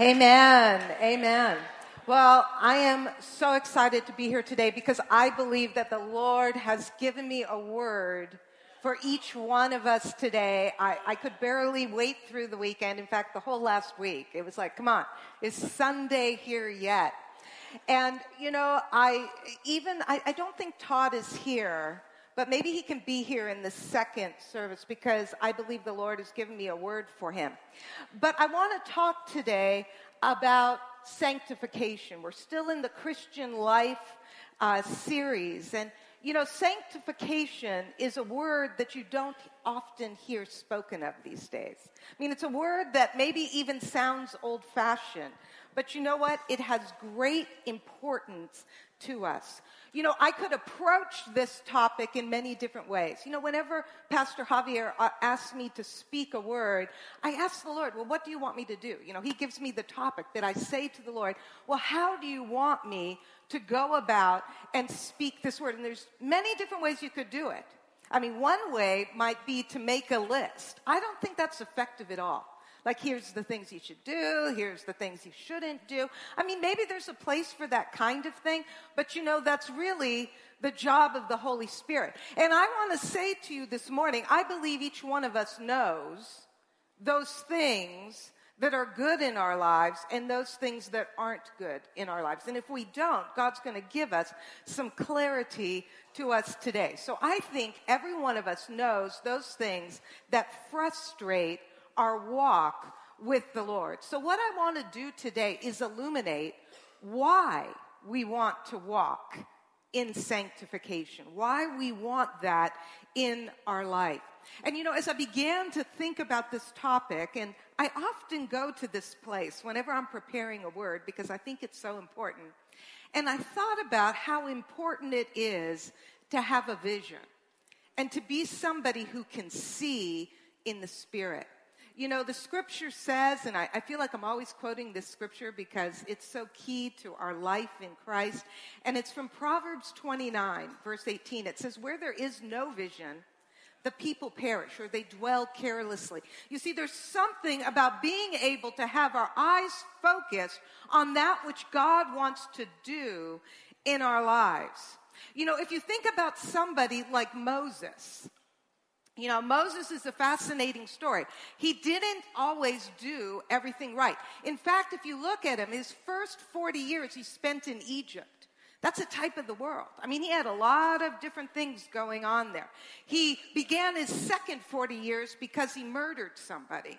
Amen. Amen. Well, I am so excited to be here today because I believe that the Lord has given me a word for each one of us today. I, I could barely wait through the weekend. In fact, the whole last week. It was like, come on, is Sunday here yet? And, you know, I even, I, I don't think Todd is here but maybe he can be here in the second service because I believe the Lord has given me a word for him. But I want to talk today about sanctification. We're still in the Christian life uh, series. And, you know, sanctification is a word that you don't often hear spoken of these days. I mean, it's a word that maybe even sounds old fashioned. But you know what? It has great importance to us. You know, I could approach this topic in many different ways. You know, whenever Pastor Javier uh, asks me to speak a word, I ask the Lord, well, what do you want me to do? You know, he gives me the topic that I say to the Lord, well, how do you want me to go about and speak this word? And there's many different ways you could do it. I mean, one way might be to make a list. I don't think that's effective at all. Like, here's the things you should do, here's the things you shouldn't do. I mean, maybe there's a place for that kind of thing, but you know, that's really the job of the Holy Spirit. And I want to say to you this morning, I believe each one of us knows those things that are good in our lives and those things that aren't good in our lives. And if we don't, God's going to give us some clarity to us today. So I think every one of us knows those things that frustrate our walk with the Lord. So, what I want to do today is illuminate why we want to walk in sanctification, why we want that in our life. And you know, as I began to think about this topic, and I often go to this place whenever I'm preparing a word because I think it's so important. And I thought about how important it is to have a vision and to be somebody who can see in the spirit. You know, the scripture says, and I, I, feel like I'm always quoting this scripture because it's so key to our life in Christ, and it's from Proverbs 29, verse 18. It says, Where there is no vision, the people perish or they dwell carelessly. You see, there's something about being able to have our eyes focused on that which God wants to do in our lives. You know, if you think about somebody like Moses, you know, Moses is a fascinating story. He didn't always do everything right. In fact, if you look at him, his first 40 years he spent in Egypt. That's a type of the world. I mean, he had a lot of different things going on there. He began his second 40 years because he murdered somebody.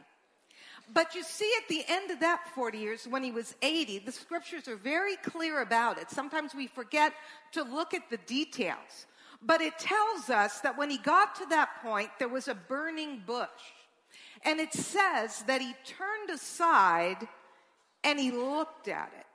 But you see, at the end of that 40 years, when he was 80, the scriptures are very clear about it. Sometimes we forget to look at the details. But it tells us that when he got to that point, there was a burning bush. And it says that he turned aside and he looked at it.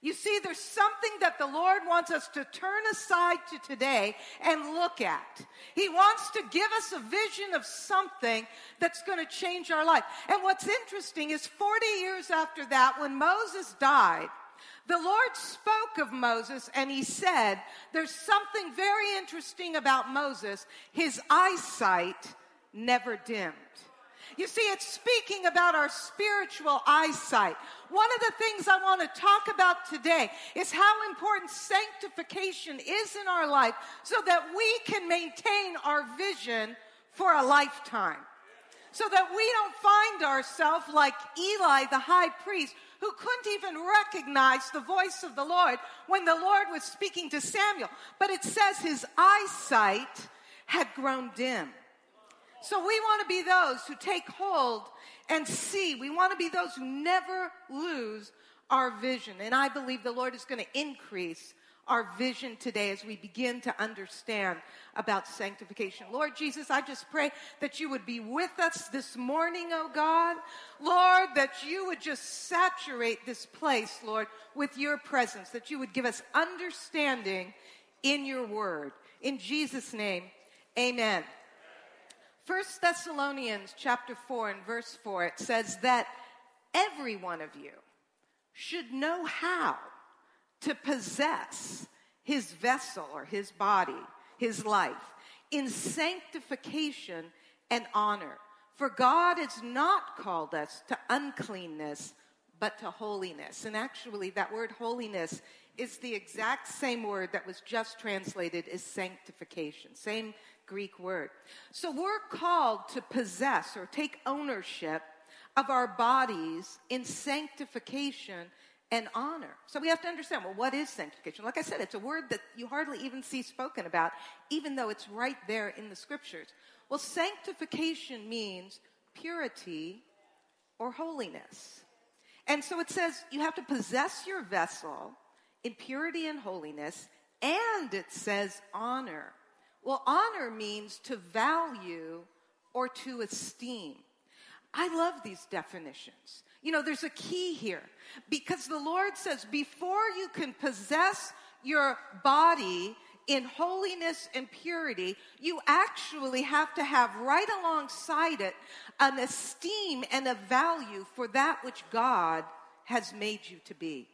You see, there's something that the Lord wants us to turn aside to today and look at. He wants to give us a vision of something that's going to change our life. And what's interesting is 40 years after that, when Moses died, the Lord spoke of Moses and he said, There's something very interesting about Moses. His eyesight never dimmed. You see, it's speaking about our spiritual eyesight. One of the things I want to talk about today is how important sanctification is in our life so that we can maintain our vision for a lifetime. So that we don't find ourselves like Eli, the high priest, who couldn't even recognize the voice of the Lord when the Lord was speaking to Samuel. But it says his eyesight had grown dim. So we want to be those who take hold and see. We want to be those who never lose our vision. And I believe the Lord is going to increase our vision today as we begin to understand about sanctification. Lord Jesus, I just pray that you would be with us this morning, oh God. Lord, that you would just saturate this place, Lord, with your presence, that you would give us understanding in your word. In Jesus' name, amen. First Thessalonians chapter 4 and verse 4, it says that every one of you should know how to possess his vessel or his body, his life, in sanctification and honor. For God has not called us to uncleanness, but to holiness. And actually, that word holiness is the exact same word that was just translated as sanctification, same Greek word. So we're called to possess or take ownership of our bodies in sanctification and honor. So we have to understand well, what is sanctification? Like I said, it's a word that you hardly even see spoken about, even though it's right there in the scriptures. Well, sanctification means purity or holiness. And so it says you have to possess your vessel in purity and holiness, and it says honor. Well, honor means to value or to esteem. I love these definitions. You know, there's a key here because the Lord says before you can possess your body in holiness and purity, you actually have to have right alongside it an esteem and a value for that which God has made you to be.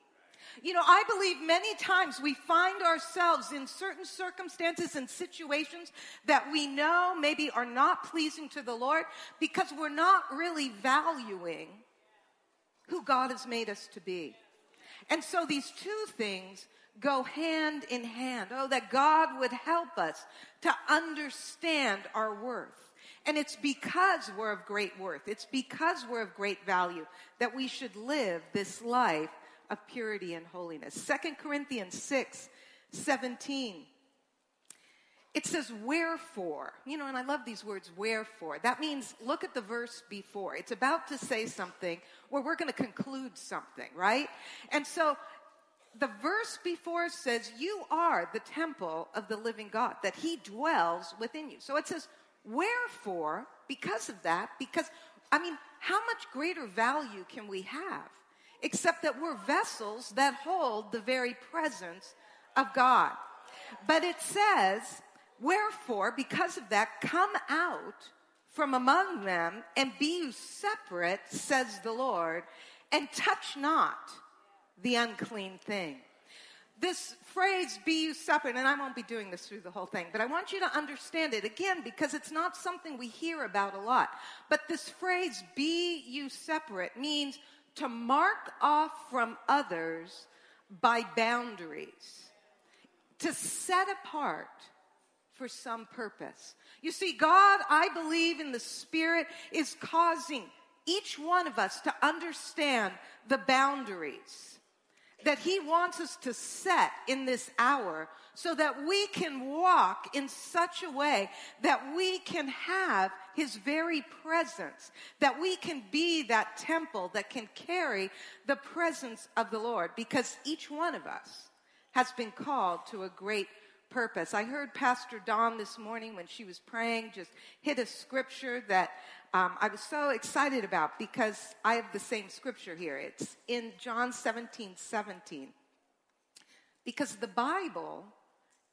You know, I believe many times we find ourselves in certain circumstances and situations that we know maybe are not pleasing to the Lord because we're not really valuing who God has made us to be. And so these two things go hand in hand. Oh, that God would help us to understand our worth. And it's because we're of great worth, it's because we're of great value that we should live this life of purity and holiness. Second Corinthians 6 17. It says, wherefore. You know, and I love these words, wherefore. That means look at the verse before. It's about to say something where we're going to conclude something, right? And so the verse before says, You are the temple of the living God, that He dwells within you. So it says, Wherefore, because of that, because, I mean, how much greater value can we have? Except that we're vessels that hold the very presence of God. But it says, Wherefore, because of that, come out from among them and be you separate, says the Lord, and touch not the unclean thing. This phrase, be you separate, and I won't be doing this through the whole thing, but I want you to understand it again because it's not something we hear about a lot. But this phrase, be you separate, means to mark off from others by boundaries, to set apart for some purpose. You see, God, I believe in the Spirit, is causing each one of us to understand the boundaries that He wants us to set in this hour so that we can walk in such a way that we can have His very presence, that we can be that temple that can carry the presence of the Lord, because each one of us has been called to a great purpose. I heard Pastor Dawn this morning when she was praying just hit a scripture that um, I was so excited about because I have the same scripture here. It's in John 17 17. Because the Bible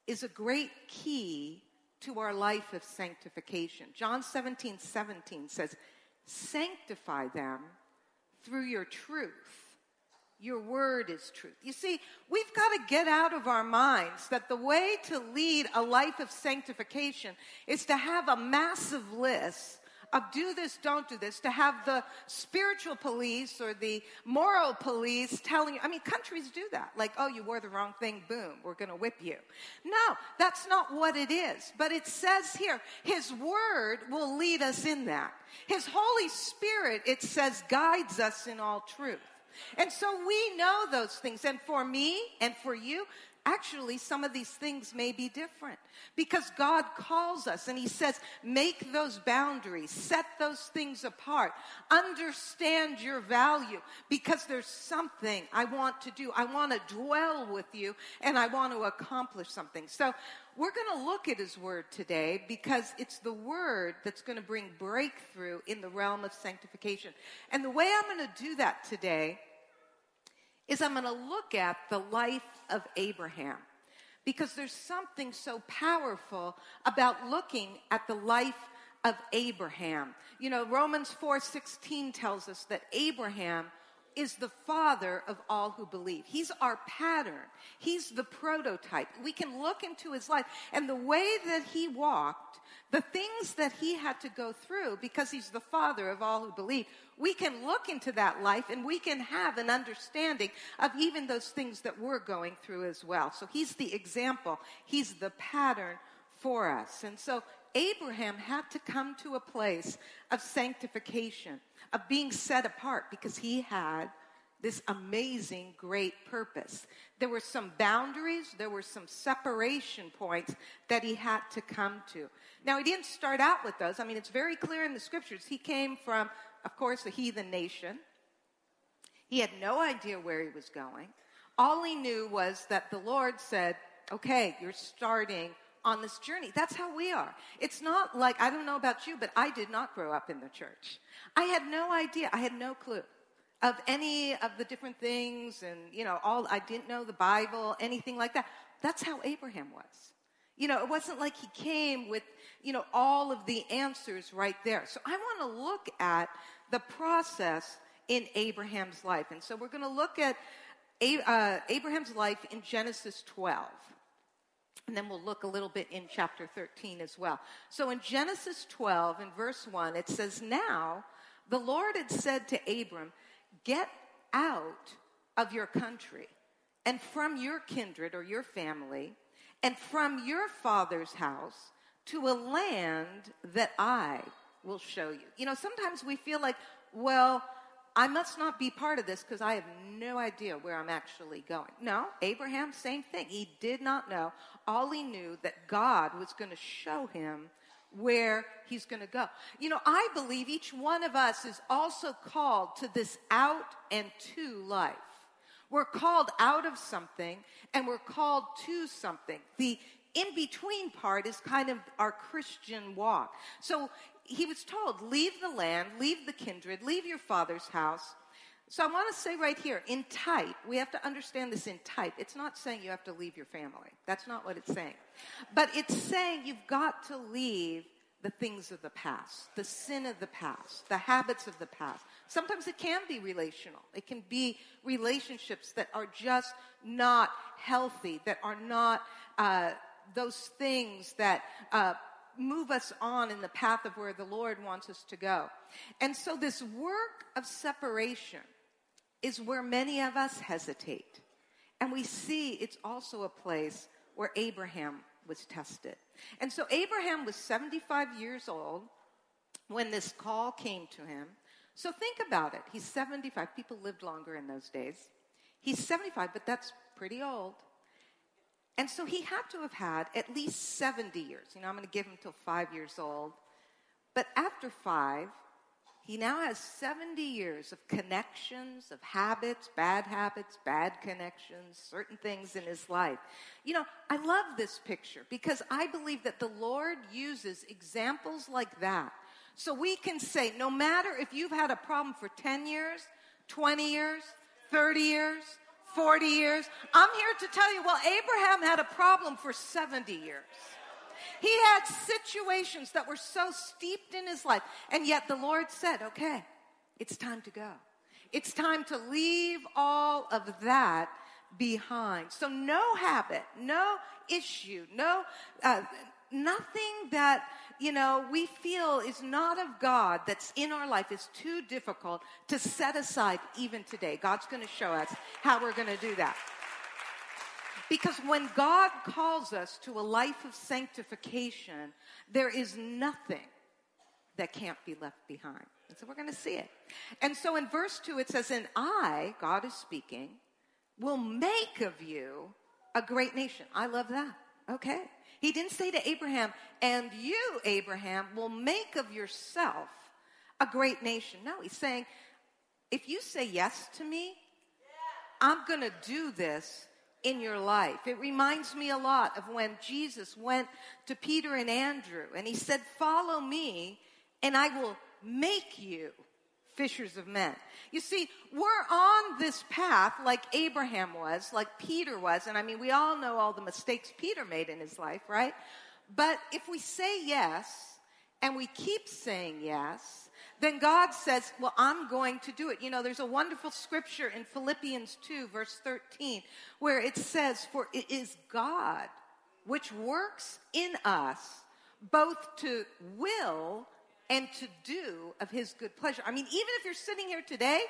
is a great key to our life of sanctification. John 17 17 says, Sanctify them through your truth. Your word is truth. You see, we've got to get out of our minds that the way to lead a life of sanctification is to have a massive list of do this, don't do this, to have the spiritual police or the moral police telling you. I mean, countries do that. Like, oh, you wore the wrong thing, boom, we're going to whip you. No, that's not what it is. But it says here, His Word will lead us in that. His Holy Spirit, it says, guides us in all truth. And so we know those things. And for me and for you, actually, some of these things may be different because God calls us and He says, make those boundaries, set those things apart, understand your value because there's something I want to do. I want to dwell with you and I want to accomplish something. So, we're going to look at his word today because it's the word that's going to bring breakthrough in the realm of sanctification. And the way I'm going to do that today is I'm going to look at the life of Abraham because there's something so powerful about looking at the life of Abraham. You know, Romans 4:16 tells us that Abraham is the father of all who believe. He's our pattern. He's the prototype. We can look into his life and the way that he walked, the things that he had to go through because he's the father of all who believe. We can look into that life and we can have an understanding of even those things that we're going through as well. So he's the example. He's the pattern for us. And so Abraham had to come to a place of sanctification, of being set apart because he had this amazing, great purpose. There were some boundaries, there were some separation points that he had to come to. Now, he didn't start out with those. I mean, it's very clear in the scriptures. He came from, of course, a heathen nation. He had no idea where he was going. All he knew was that the Lord said, okay, you're starting on this journey. That's how we are. It's not like, I don't know about you, but I did not grow up in the church. I had no idea. I had no clue of any of the different things and, you know, all, I didn't know the Bible, anything like that. That's how Abraham was. You know, it wasn't like he came with, you know, all of the answers right there. So I want to look at the process in Abraham's life. And so we're going to look at uh, Abraham's life in Genesis 12. And then we'll look a little bit in chapter 13 as well. So in Genesis 12, in verse 1, it says, Now the Lord had said to Abram, Get out of your country and from your kindred or your family and from your father's house to a land that I will show you. You know, sometimes we feel like, well, I must not be part of this because I have no idea where I'm actually going. No, Abraham, same thing. He did not know. All he knew that God was going to show him where he's going to go. You know, I believe each one of us is also called to this out and to life. We're called out of something and we're called to something. The in between part is kind of our Christian walk. So he was told, leave the land, leave the kindred, leave your father's house. So I want to say right here, in type, we have to understand this in type. It's not saying you have to leave your family. That's not what it's saying. But it's saying you've got to leave the things of the past, the sin of the past, the habits of the past. Sometimes it can be relational. It can be relationships that are just not healthy, that are not uh, those things that uh, move us on in the path of where the Lord wants us to go. And so this work of separation is where many of us hesitate. And we see it's also a place where Abraham was tested. And so Abraham was 75 years old when this call came to him. So think about it. He's 75. People lived longer in those days. He's 75, but that's pretty old. And so he had to have had at least 70 years. You know, I'm going to give him till five years old. But after five, he now has 70 years of connections, of habits, bad habits, bad connections, certain things in his life. You know, I love this picture because I believe that the Lord uses examples like that. So we can say, no matter if you've had a problem for 10 years, 20 years, 30 years, 40 years. I'm here to tell you, well, Abraham had a problem for 70 years. He had situations that were so steeped in his life. And yet the Lord said, okay, it's time to go. It's time to leave all of that behind. So no habit, no issue, no, uh, nothing that you know, we feel is not of God that's in our life is too difficult to set aside even today. God's going to show us how we're going to do that. Because when God calls us to a life of sanctification, there is nothing that can't be left behind. And so we're going to see it. And so in verse 2, it says, And I, God is speaking, will make of you a great nation. I love that. Okay. He didn't say to Abraham, and you, Abraham, will make of yourself a great nation. No, he's saying, if you say yes to me, I'm going to do this in your life. It reminds me a lot of when Jesus went to Peter and Andrew and he said, Follow me, and I will make you fishers of men. You see, we're on this path like Abraham was, like Peter was, and I mean, we all know all the mistakes Peter made in his life, right? But if we say yes, and we keep saying yes, then God says, Well, I'm going to do it. You know, there's a wonderful scripture in Philippians 2, verse 13, where it says, For it is God which works in us both to will and to do of his good pleasure. I mean, even if you're sitting here today,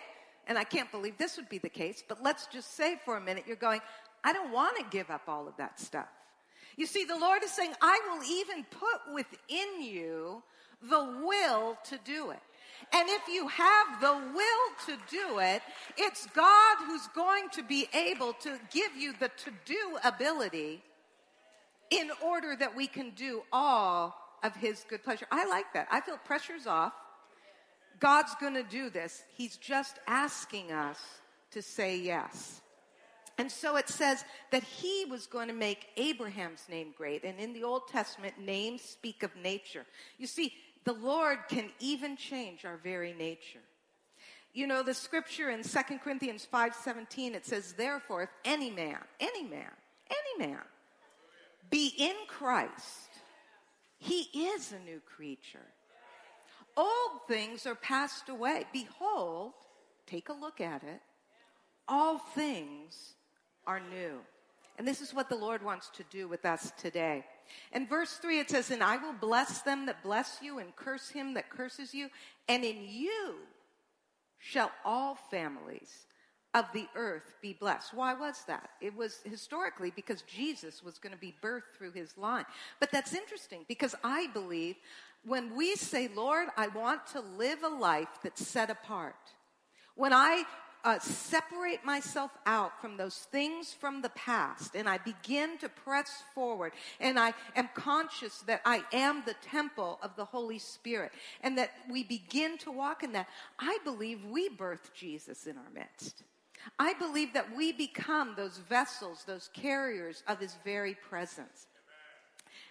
and I can't believe this would be the case, but let's just say for a minute, you're going, I don't want to give up all of that stuff. You see, the Lord is saying, I will even put within you the will to do it. And if you have the will to do it, it's God who's going to be able to give you the to do ability in order that we can do all of His good pleasure. I like that. I feel pressure's off. God's going to do this. He's just asking us to say yes. And so it says that he was going to make Abraham's name great. And in the Old Testament, names speak of nature. You see, the Lord can even change our very nature. You know, the scripture in 2 Corinthians 5:17 it says, "Therefore, if any man, any man, any man be in Christ, he is a new creature. Old things are passed away. Behold, take a look at it. All things are new. And this is what the Lord wants to do with us today. In verse 3, it says, And I will bless them that bless you, and curse him that curses you, and in you shall all families of the earth be blessed. Why was that? It was historically because Jesus was going to be birthed through his line. But that's interesting because I believe when we say, Lord, I want to live a life that's set apart, when I uh, separate myself out from those things from the past and I begin to press forward and I am conscious that I am the temple of the Holy Spirit and that we begin to walk in that, I believe we birth Jesus in our midst. I believe that we become those vessels, those carriers of his very presence.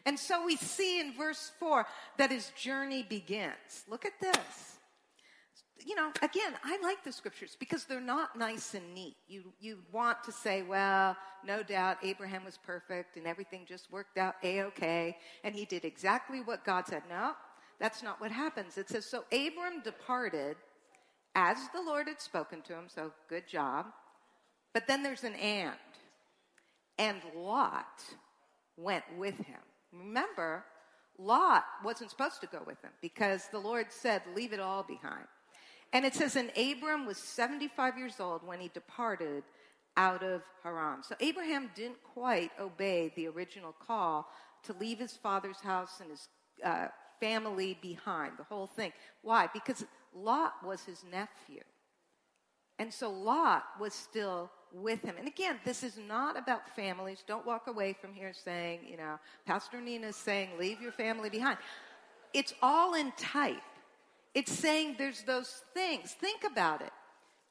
And so we see in verse 4 that his journey begins. Look at this. You know, again, I like the scriptures because they're not nice and neat. You, you want to say, well, no doubt Abraham was perfect and everything just worked out a okay, and he did exactly what God said. No, that's not what happens. It says, So Abram departed as the Lord had spoken to him, so good job. But then there's an and. And Lot went with him. Remember, Lot wasn't supposed to go with him because the Lord said, Leave it all behind. And it says, And Abram was 75 years old when he departed out of Haran. So Abraham didn't quite obey the original call to leave his father's house and his uh, family behind, the whole thing. Why? Because Lot was his nephew. And so Lot was still with him. And again, this is not about families. Don't walk away from here saying, you know, Pastor Nina is saying, leave your family behind. It's all in type. It's saying there's those things. Think about it.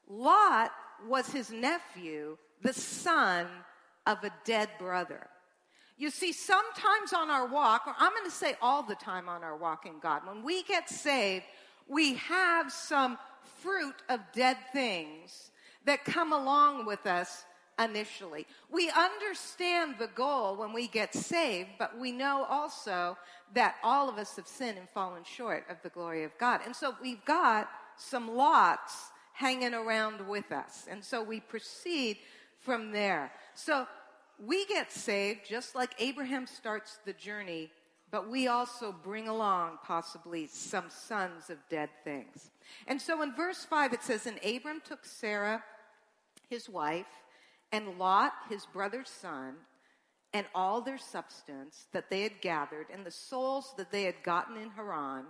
Lot was his nephew, the son of a dead brother. You see, sometimes on our walk, or I'm going to say all the time on our walk in God, when we get saved, we have some fruit of dead things that come along with us initially. We understand the goal when we get saved, but we know also that all of us have sinned and fallen short of the glory of God. And so we've got some lots hanging around with us. And so we proceed from there. So we get saved just like Abraham starts the journey, but we also bring along possibly some sons of dead things. And so in verse 5 it says, And Abram took Sarah, his wife, and Lot, his brother's son, and all their substance that they had gathered, and the souls that they had gotten in Haran,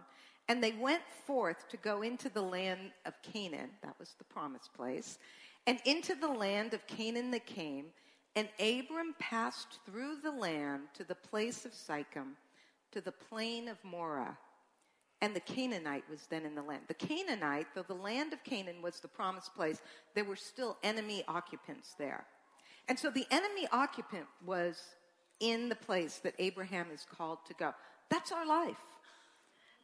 and they went forth to go into the land of Canaan, that was the promised place, and into the land of Canaan they came, and Abram passed through the land to the place of Sichem, to the plain of Moreh. And the Canaanite was then in the land. The Canaanite, though the land of Canaan was the promised place, there were still enemy occupants there. And so the enemy occupant was in the place that Abraham is called to go. That's our life.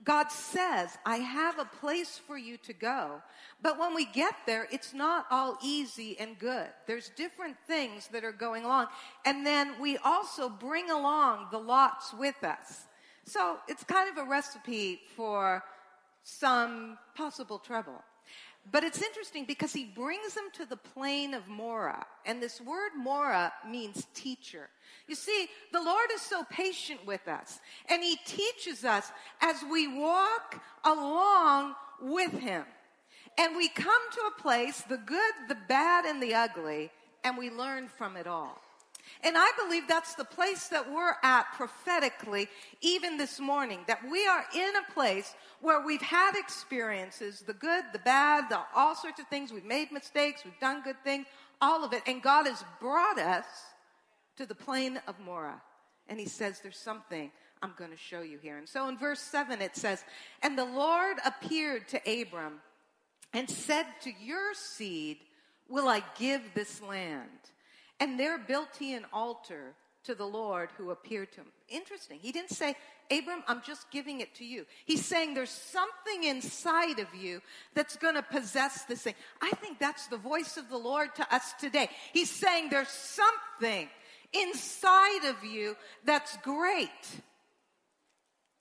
God says, I have a place for you to go. But when we get there, it's not all easy and good. There's different things that are going along. And then we also bring along the lots with us. So it's kind of a recipe for some possible trouble. But it's interesting because he brings them to the plain of Moreh. And this word Moreh means teacher. You see, the Lord is so patient with us. And he teaches us as we walk along with him. And we come to a place, the good, the bad, and the ugly, and we learn from it all. And I believe that's the place that we're at prophetically, even this morning, that we are in a place where we've had experiences, the good, the bad, the, all sorts of things. We've made mistakes, we've done good things, all of it. And God has brought us to the plain of Moreh. And he says, there's something I'm going to show you here. And so in verse 7, it says, And the Lord appeared to Abram and said, To your seed will I give this land. And there built he an altar to the Lord who appeared to him. Interesting. He didn't say, Abram, I'm just giving it to you. He's saying there's something inside of you that's going to possess this thing. I think that's the voice of the Lord to us today. He's saying there's something inside of you that's great.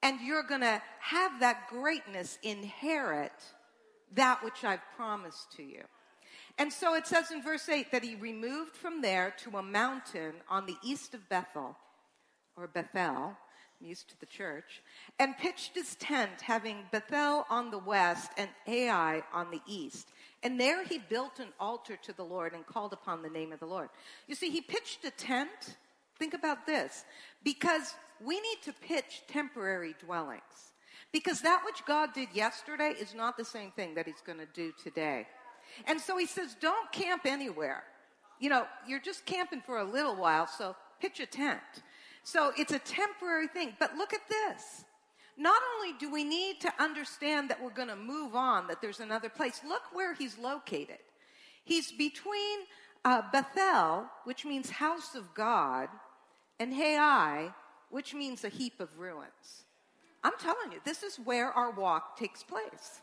And you're going to have that greatness inherit that which I've promised to you. And so it says in verse 8 that he removed from there to a mountain on the east of Bethel, or Bethel, I'm used to the church, and pitched his tent, having Bethel on the west and Ai on the east. And there he built an altar to the Lord and called upon the name of the Lord. You see, he pitched a tent. Think about this. Because we need to pitch temporary dwellings. Because that which God did yesterday is not the same thing that he's going to do today. And so he says, don't camp anywhere. You know, you're just camping for a little while, so pitch a tent. So it's a temporary thing. But look at this. Not only do we need to understand that we're going to move on, that there's another place, look where he's located. He's between uh, Bethel, which means house of God, and Hai, which means a heap of ruins. I'm telling you, this is where our walk takes place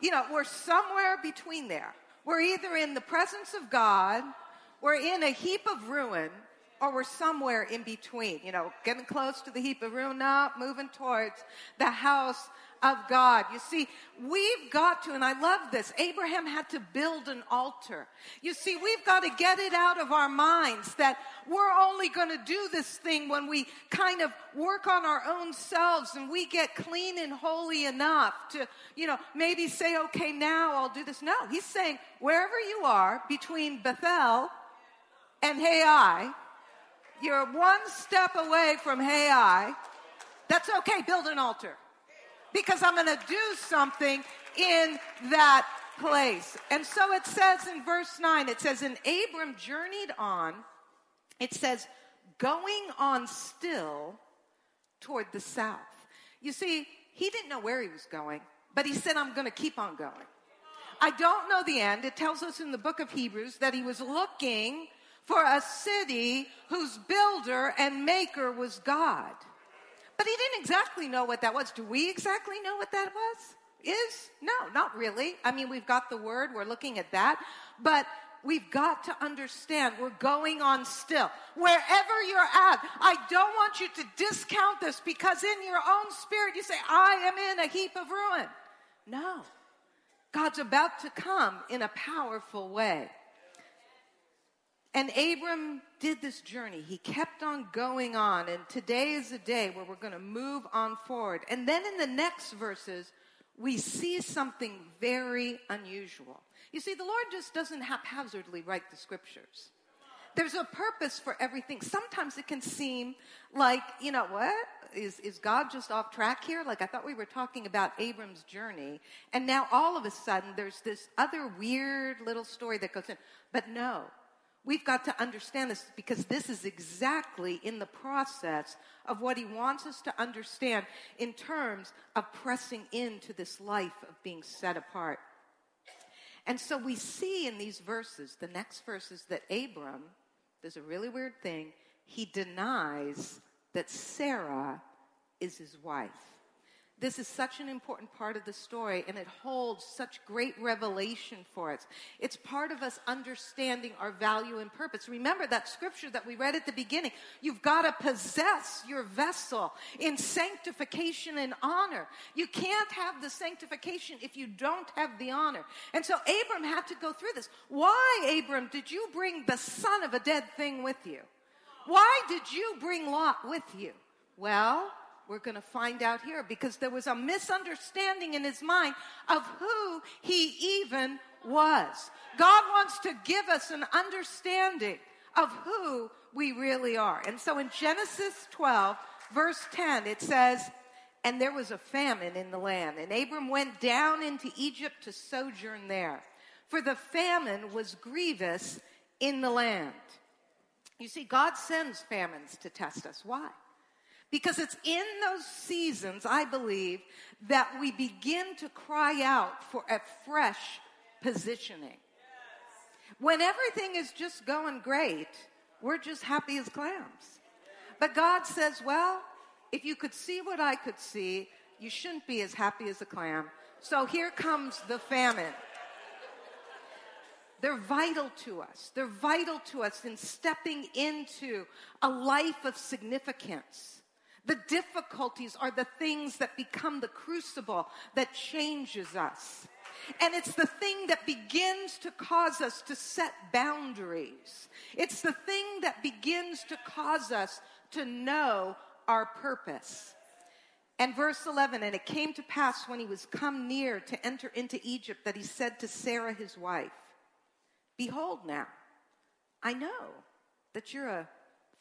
you know, we're somewhere between there. We're either in the presence of God, we're in a heap of ruin, or we're somewhere in between, you know, getting close to the heap of ruin, not moving towards the house of God. You see, we've got to, and I love this, Abraham had to build an altar. You see, we've got to get it out of our minds that we're only going to do this thing when we kind of work on our own selves and we get clean and holy enough to, you know, maybe say, okay, now I'll do this. No, he's saying, wherever you are between Bethel and Hai, you're one step away from Hai. That's okay, build an altar because I'm going to do something in that place. And so it says in verse 9, it says, And Abram journeyed on, it says, going on still toward the south. You see, he didn't know where he was going, but he said, I'm going to keep on going. I don't know the end. It tells us in the book of Hebrews that he was looking for a city whose builder and maker was God. But he didn't exactly know what that was. Do we exactly know what that was? Is? No, not really. I mean, we've got the word, we're looking at that, but we've got to understand we're going on still. Wherever you're at, I don't want you to discount this because in your own spirit you say, I am in a heap of ruin. No. God's about to come in a powerful way. And Abram did this journey. He kept on going on. And today is the day where we're going to move on forward. And then in the next verses, we see something very unusual. You see, the Lord just doesn't haphazardly write the scriptures. There's a purpose for everything. Sometimes it can seem like, you know what? Is, is God just off track here? Like I thought we were talking about Abram's journey. And now all of a sudden there's this other weird little story that goes in. But no, We've got to understand this because this is exactly in the process of what he wants us to understand in terms of pressing into this life of being set apart. And so we see in these verses, the next verses, that Abram, there's a really weird thing, he denies that Sarah is his wife. This is such an important part of the story, and it holds such great revelation for us. It's part of us understanding our value and purpose. Remember that scripture that we read at the beginning. You've got to possess your vessel in sanctification and honor. You can't have the sanctification if you don't have the honor. And so Abram had to go through this. Why, Abram, did you bring the son of a dead thing with you? Why did you bring Lot with you? Well, we're going to find out here because there was a misunderstanding in his mind of who he even was. God wants to give us an understanding of who we really are. And so in Genesis 12, verse 10, it says, And there was a famine in the land, and Abram went down into Egypt to sojourn there, for the famine was grievous in the land. You see, God sends famines to test us. Why? Because it's in those seasons, I believe, that we begin to cry out for a fresh positioning. When everything is just going great, we're just happy as clams. But God says, well, if you could see what I could see, you shouldn't be as happy as a clam. So here comes the famine. They're vital to us. They're vital to us in stepping into a life of significance. The difficulties are the things that become the crucible that changes us. And it's the thing that begins to cause us to set boundaries. It's the thing that begins to cause us to know our purpose. And verse 11, and it came to pass when he was come near to enter into Egypt that he said to Sarah his wife, Behold now, I know that you're a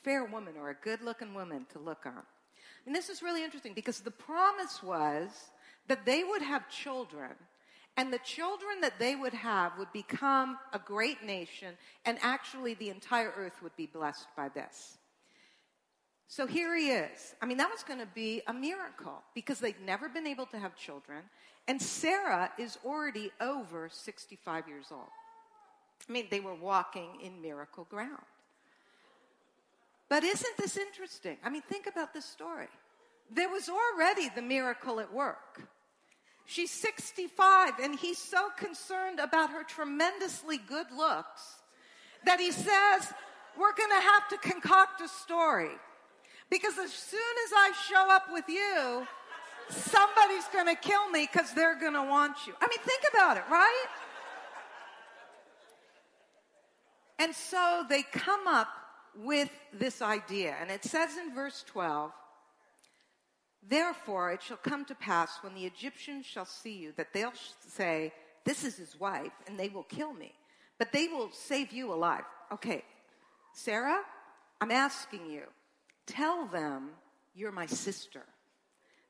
fair woman or a good looking woman to look on. And this is really interesting because the promise was that they would have children, and the children that they would have would become a great nation, and actually the entire earth would be blessed by this. So here he is. I mean, that was going to be a miracle because they'd never been able to have children, and Sarah is already over 65 years old. I mean, they were walking in miracle ground. But isn't this interesting? I mean, think about this story. There was already the miracle at work. She's 65, and he's so concerned about her tremendously good looks that he says, We're going to have to concoct a story. Because as soon as I show up with you, somebody's going to kill me because they're going to want you. I mean, think about it, right? And so they come up with this idea. And it says in verse 12, Therefore it shall come to pass when the Egyptians shall see you that they'll say, This is his wife, and they will kill me. But they will save you alive. Okay, Sarah, I'm asking you, tell them you're my sister,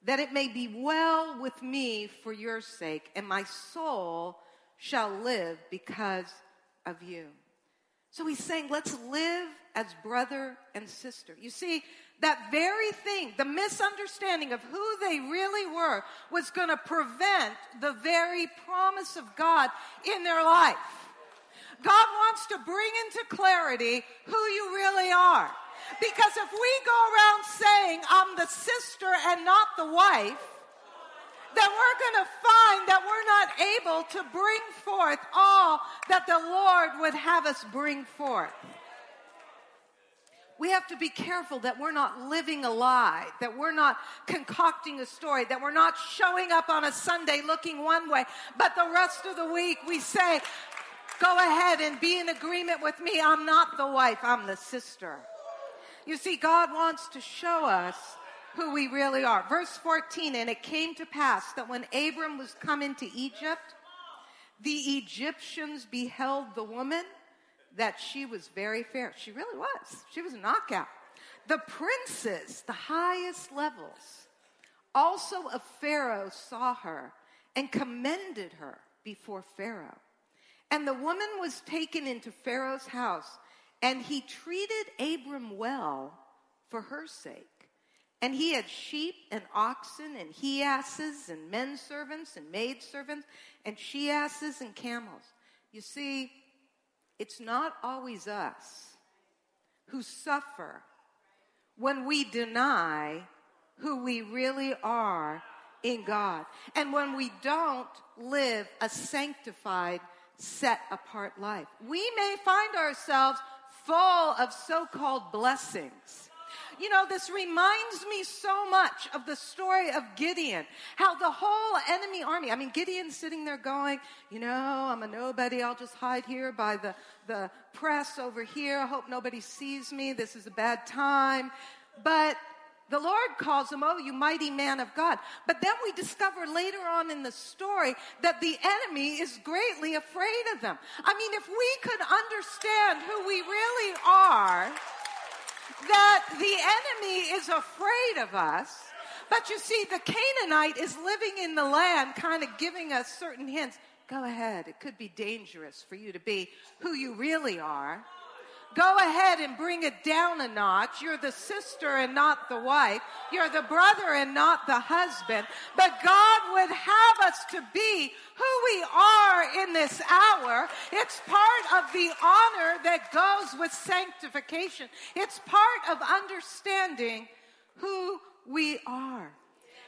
that it may be well with me for your sake, and my soul shall live because of you. So he's saying, let's live as brother and sister. You see, that very thing, the misunderstanding of who they really were, was going to prevent the very promise of God in their life. God wants to bring into clarity who you really are. Because if we go around saying, I'm the sister and not the wife, then we're going to find that we're not able to bring forth all that the Lord would have us bring forth. We have to be careful that we're not living a lie, that we're not concocting a story, that we're not showing up on a Sunday looking one way, but the rest of the week we say, Go ahead and be in agreement with me. I'm not the wife, I'm the sister. You see, God wants to show us who we really are. Verse 14, and it came to pass that when Abram was come into Egypt, the Egyptians beheld the woman that she was very fair. She really was. She was a knockout. The princes, the highest levels, also of Pharaoh saw her and commended her before Pharaoh. And the woman was taken into Pharaoh's house, and he treated Abram well for her sake. And he had sheep and oxen and he asses and men servants and maid servants and she asses and camels. You see, it's not always us who suffer when we deny who we really are in God. And when we don't live a sanctified, set apart life, we may find ourselves full of so called blessings. You know, this reminds me so much of the story of Gideon. How the whole enemy army, I mean, Gideon's sitting there going, you know, I'm a nobody. I'll just hide here by the, the press over here. I hope nobody sees me. This is a bad time. But the Lord calls him, Oh, you mighty man of God. But then we discover later on in the story that the enemy is greatly afraid of them. I mean, if we could understand who we really are, that the enemy is afraid of us. But you see, the Canaanite is living in the land, kind of giving us certain hints. Go ahead, it could be dangerous for you to be who you really are. Go ahead and bring it down a notch. You're the sister and not the wife. You're the brother and not the husband. But God would have us to be who we are in this hour. It's part of the honor that goes with sanctification. It's part of understanding who we are.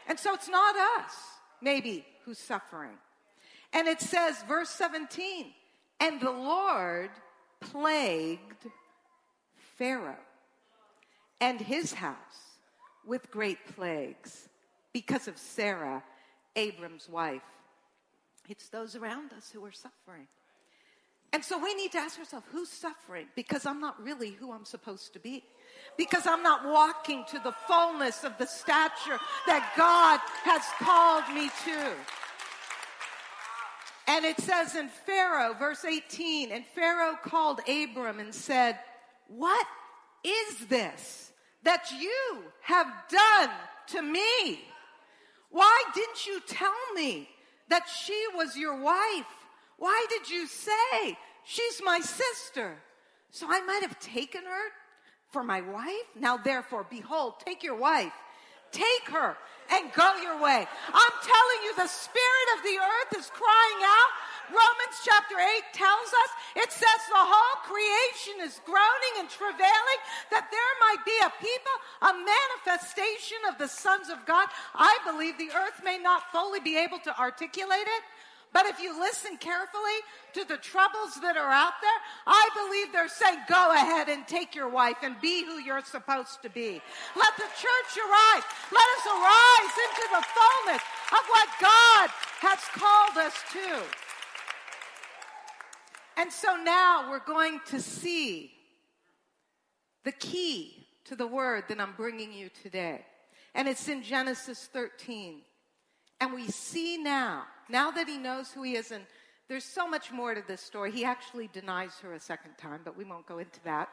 And so it's not us, maybe, who's suffering. And it says, verse 17, and the Lord plagued Pharaoh and his house with great plagues because of Sarah, Abram's wife. It's those around us who are suffering. And so we need to ask ourselves who's suffering? Because I'm not really who I'm supposed to be. Because I'm not walking to the fullness of the stature that God has called me to. And it says in Pharaoh, verse 18, and Pharaoh called Abram and said, What is this that you have done to me? Why didn't you tell me that she was your wife? Why did you say, She's my sister? So I might have taken her for my wife. Now, therefore, behold, take your wife, take her and go your way. I'm telling you, the spirit of the earth is crying out. Romans chapter 8 tells us, it says the whole creation is groaning and travailing that there might be a people, a manifestation of the sons of God. I believe the earth may not fully be able to articulate it, but if you listen carefully to the troubles that are out there, I believe they're saying, go ahead and take your wife and be who you're supposed to be. Let the church arise. Let us arise into the fullness of what God has called us to. And so now we're going to see the key to the word that I'm bringing you today. And it's in Genesis 13. And we see now, now that he knows who he is, and there's so much more to this story. He actually denies her a second time, but we won't go into that.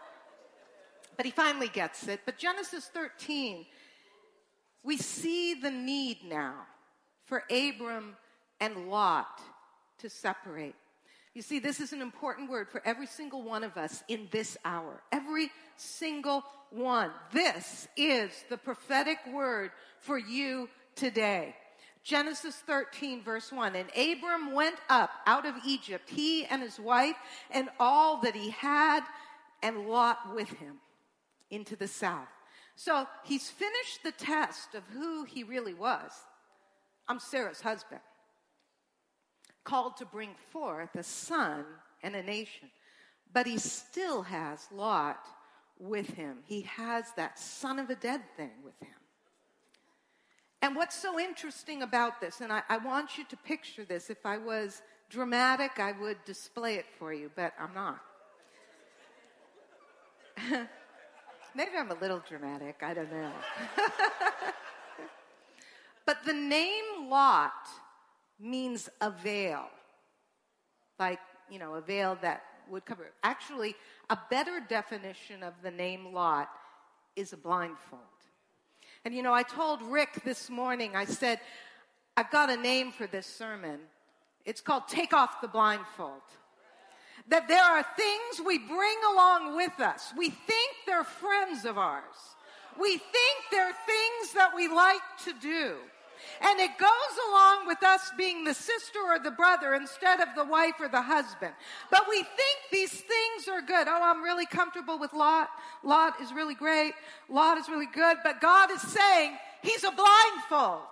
But he finally gets it. But Genesis 13, we see the need now for Abram and Lot to separate. You see, this is an important word for every single one of us in this hour. Every single one. This is the prophetic word for you today. Genesis 13, verse 1. And Abram went up out of Egypt, he and his wife, and all that he had, and Lot with him into the south. So he's finished the test of who he really was. I'm Sarah's husband, called to bring forth a son and a nation. But he still has Lot with him. He has that son of a dead thing with him. And what's so interesting about this, and I, I, want you to picture this, if I was dramatic, I would display it for you, but I'm not. Maybe I'm a little dramatic, I don't know. but the name Lot means a veil, like, you know, a veil that would cover. Actually, a better definition of the name Lot is a blindfold. And you know, I told Rick this morning, I said, I've got a name for this sermon. It's called Take Off the Blindfold. That there are things we bring along with us. We think they're friends of ours. We think they're things that we like to do. And it goes along with us being the sister or the brother instead of the wife or the husband. But we think these things are good. Oh, I'm really comfortable with Lot. Lot is really great. Lot is really good. But God is saying he's a blindfold.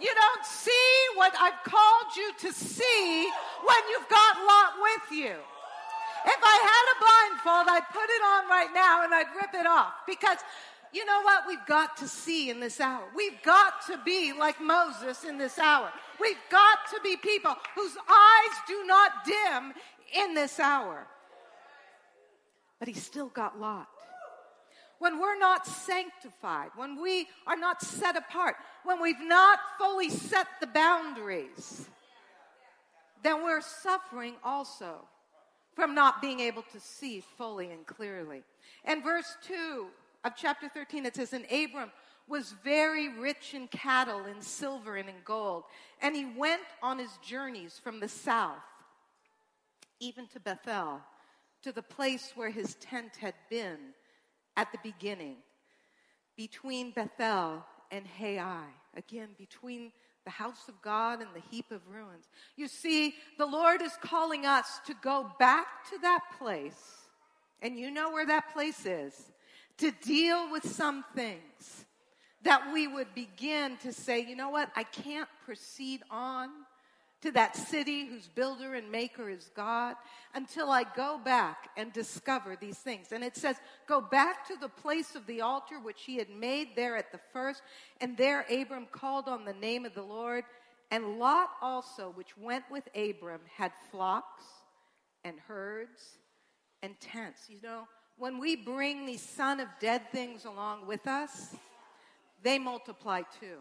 You don't see what I've called you to see when you've got Lot with you. If I had a blindfold, I'd put it on right now and I'd rip it off because you know what we've got to see in this hour? We've got to be like Moses in this hour. We've got to be people whose eyes do not dim in this hour. But he still got Lot. When we're not sanctified, when we are not set apart, when we've not fully set the boundaries, then we're suffering also from not being able to see fully and clearly. And verse 2 of chapter 13, it says, And Abram was very rich in cattle, in silver, and in gold. And he went on his journeys from the south, even to Bethel, to the place where his tent had been at the beginning, between Bethel and Hai. Again, between the house of God and the heap of ruins. You see, the Lord is calling us to go back to that place. And you know where that place is to deal with some things that we would begin to say, you know what, I can't proceed on to that city whose builder and maker is God until I go back and discover these things. And it says, Go back to the place of the altar which he had made there at the first. And there Abram called on the name of the Lord. And Lot also, which went with Abram, had flocks and herds and tents. You know, when we bring these son of dead things along with us, they multiply too.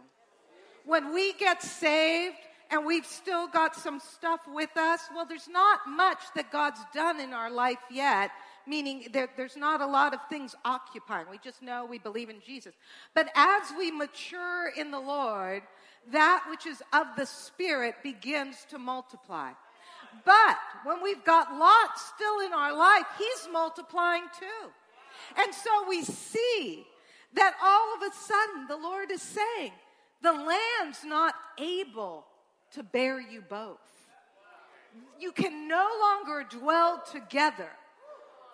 When we get saved, and we've still got some stuff with us, well, there's not much that God's done in our life yet, meaning there, there's not a lot of things occupying. We just know we believe in Jesus. But as we mature in the Lord, that which is of the Spirit begins to multiply. But when we've got Lot still in our life, he's multiplying too. And so we see that all of a sudden the Lord is saying, the land's not able to bear you both. You can no longer dwell together,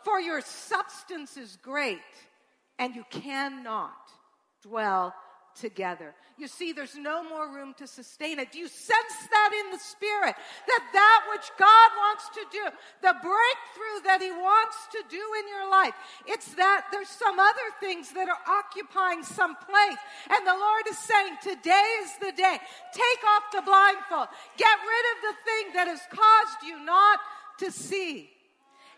for your substance is great, and you cannot dwell together. You see, there's no more room to sustain it. Do you sense that in the spirit? That that which God wants to do, the breakthrough that He wants to do in your life, it's that there's some other things that are occupying some place. And the Lord is saying, today is the day. Take off the blindfold. Get rid of the thing that has caused you not to see.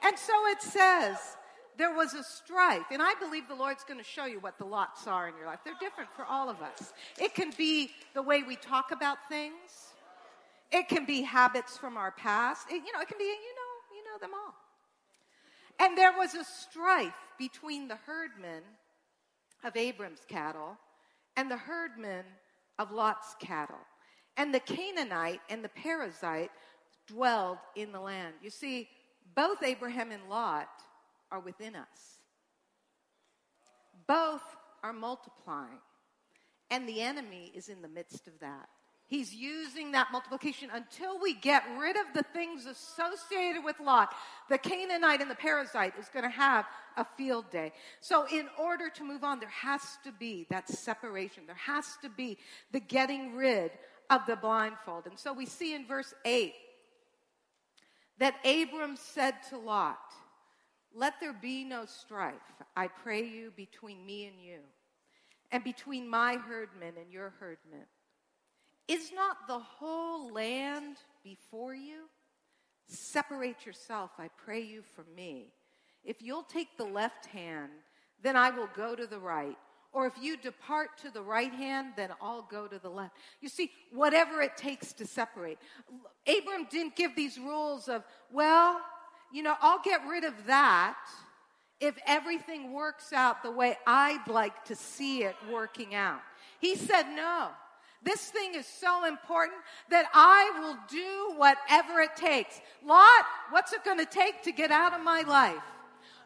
And so it says, there was a strife. And I believe the Lord's going to show you what the lots are in your life. They're different for all of us. It can be the way we talk about things. It can be habits from our past. It, you know, it can be, you know, you know them all. And there was a strife between the herdmen of Abram's cattle and the herdmen of Lot's cattle. And the Canaanite and the Perizzite dwelled in the land. You see, both Abraham and Lot are within us. Both are multiplying, and the enemy is in the midst of that. He's using that multiplication until we get rid of the things associated with Lot. The Canaanite and the Perizzite is going to have a field day. So, in order to move on, there has to be that separation. There has to be the getting rid of the blindfold. And so we see in verse 8 that Abram said to Lot, let there be no strife, I pray you, between me and you, and between my herdmen and your herdmen. Is not the whole land before you? Separate yourself, I pray you, from me. If you'll take the left hand, then I will go to the right. Or if you depart to the right hand, then I'll go to the left. You see, whatever it takes to separate. Abram didn't give these rules of, well, you know, I'll get rid of that if everything works out the way I'd like to see it working out. He said, no. This thing is so important that I will do whatever it takes. Lot, what's it going to take to get out of my life?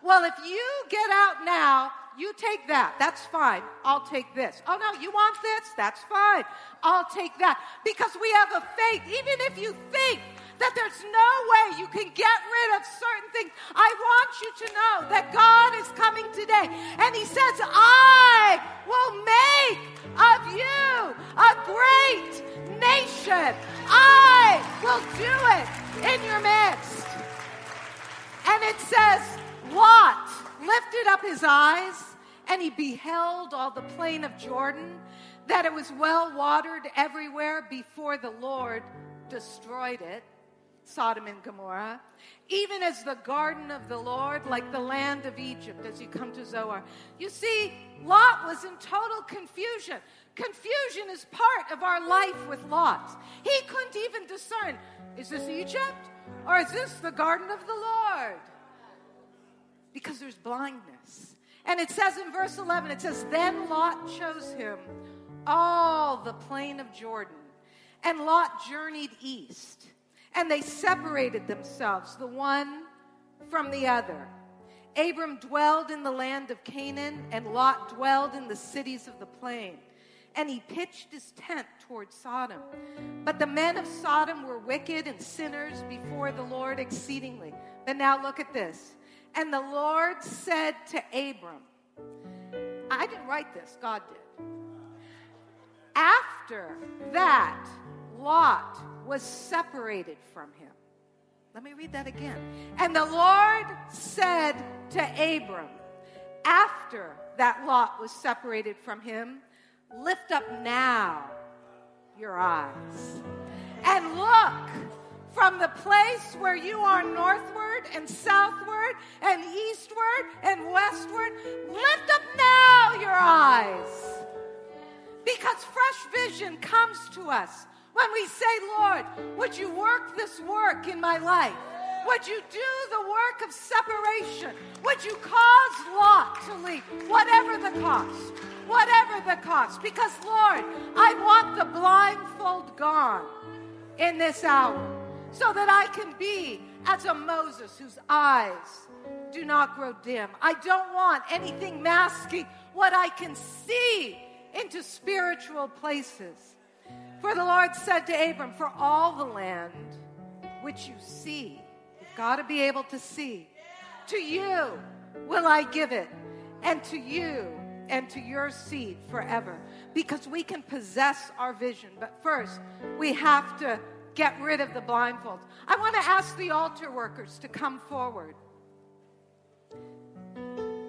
Well, if you get out now, you take that. That's fine. I'll take this. Oh no, you want this? That's fine. I'll take that. Because we have a faith, even if you think that there's no way you can get rid of certain things. I want you to know that God is coming today and He says, I will make of you a great nation. I will do it in your midst. And it says, Lot lifted up his eyes and he beheld all the plain of Jordan, that it was well watered everywhere before the Lord destroyed it. Sodom and Gomorrah, even as the garden of the Lord, like the land of Egypt, as you come to Zoar. You see, Lot was in total confusion. Confusion is part of our life with Lot. He couldn't even discern is this Egypt or is this the garden of the Lord? Because there's blindness. And it says in verse 11, it says, Then Lot chose him all the plain of Jordan, and Lot journeyed east and they separated themselves, the one from the other. Abram dwelled in the land of Canaan, and Lot dwelled in the cities of the plain. And he pitched his tent toward Sodom. But the men of Sodom were wicked and sinners before the Lord exceedingly. But now look at this. And the Lord said to Abram, I didn't write this, God did. After that, Lot was separated from him. Let me read that again. And the Lord said to Abram, after that Lot was separated from him, lift up now your eyes and look from the place where you are northward and southward and eastward and westward. Lift up now your eyes because fresh vision comes to us when we say, Lord, would you work this work in my life? Would you do the work of separation? Would you cause Lot to leave? Whatever the cost. Whatever the cost. Because, Lord, I want the blindfold gone in this hour so that I can be as a Moses whose eyes do not grow dim. I don't want anything masking what I can see into spiritual places. For the Lord said to Abram, For all the land which you see, you've got to be able to see, to you will I give it, and to you and to your seed forever. Because we can possess our vision, but first we have to get rid of the blindfolds. I want to ask the altar workers to come forward.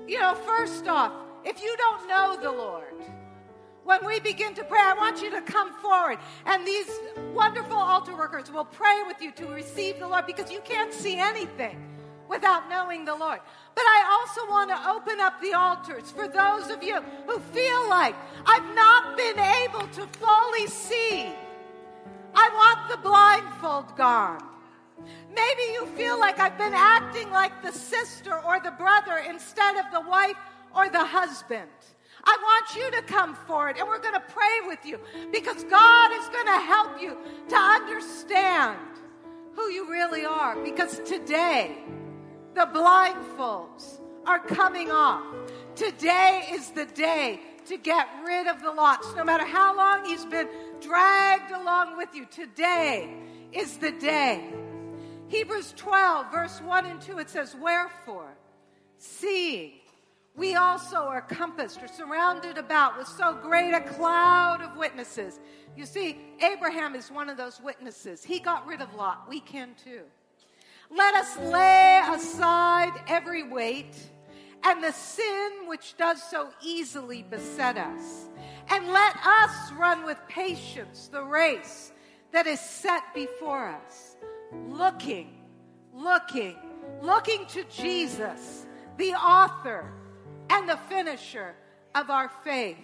You know, first off, if you don't know the Lord, when we begin to pray, I want you to come forward. And these wonderful altar workers will pray with you to receive the Lord because you can't see anything without knowing the Lord. But I also want to open up the altars for those of you who feel like I've not been able to fully see. I want the blindfold gone. Maybe you feel like I've been acting like the sister or the brother instead of the wife or the husband. I want you to come forward and we're going to pray with you because God is going to help you to understand who you really are. Because today, the blindfolds are coming off. Today is the day to get rid of the lots. No matter how long he's been dragged along with you, today is the day. Hebrews 12, verse 1 and 2, it says, Wherefore, seeing we also are compassed or surrounded about with so great a cloud of witnesses. You see, Abraham is one of those witnesses. He got rid of Lot. We can too. Let us lay aside every weight and the sin which does so easily beset us. And let us run with patience the race that is set before us, looking, looking, looking to Jesus, the author and the finisher of our faith.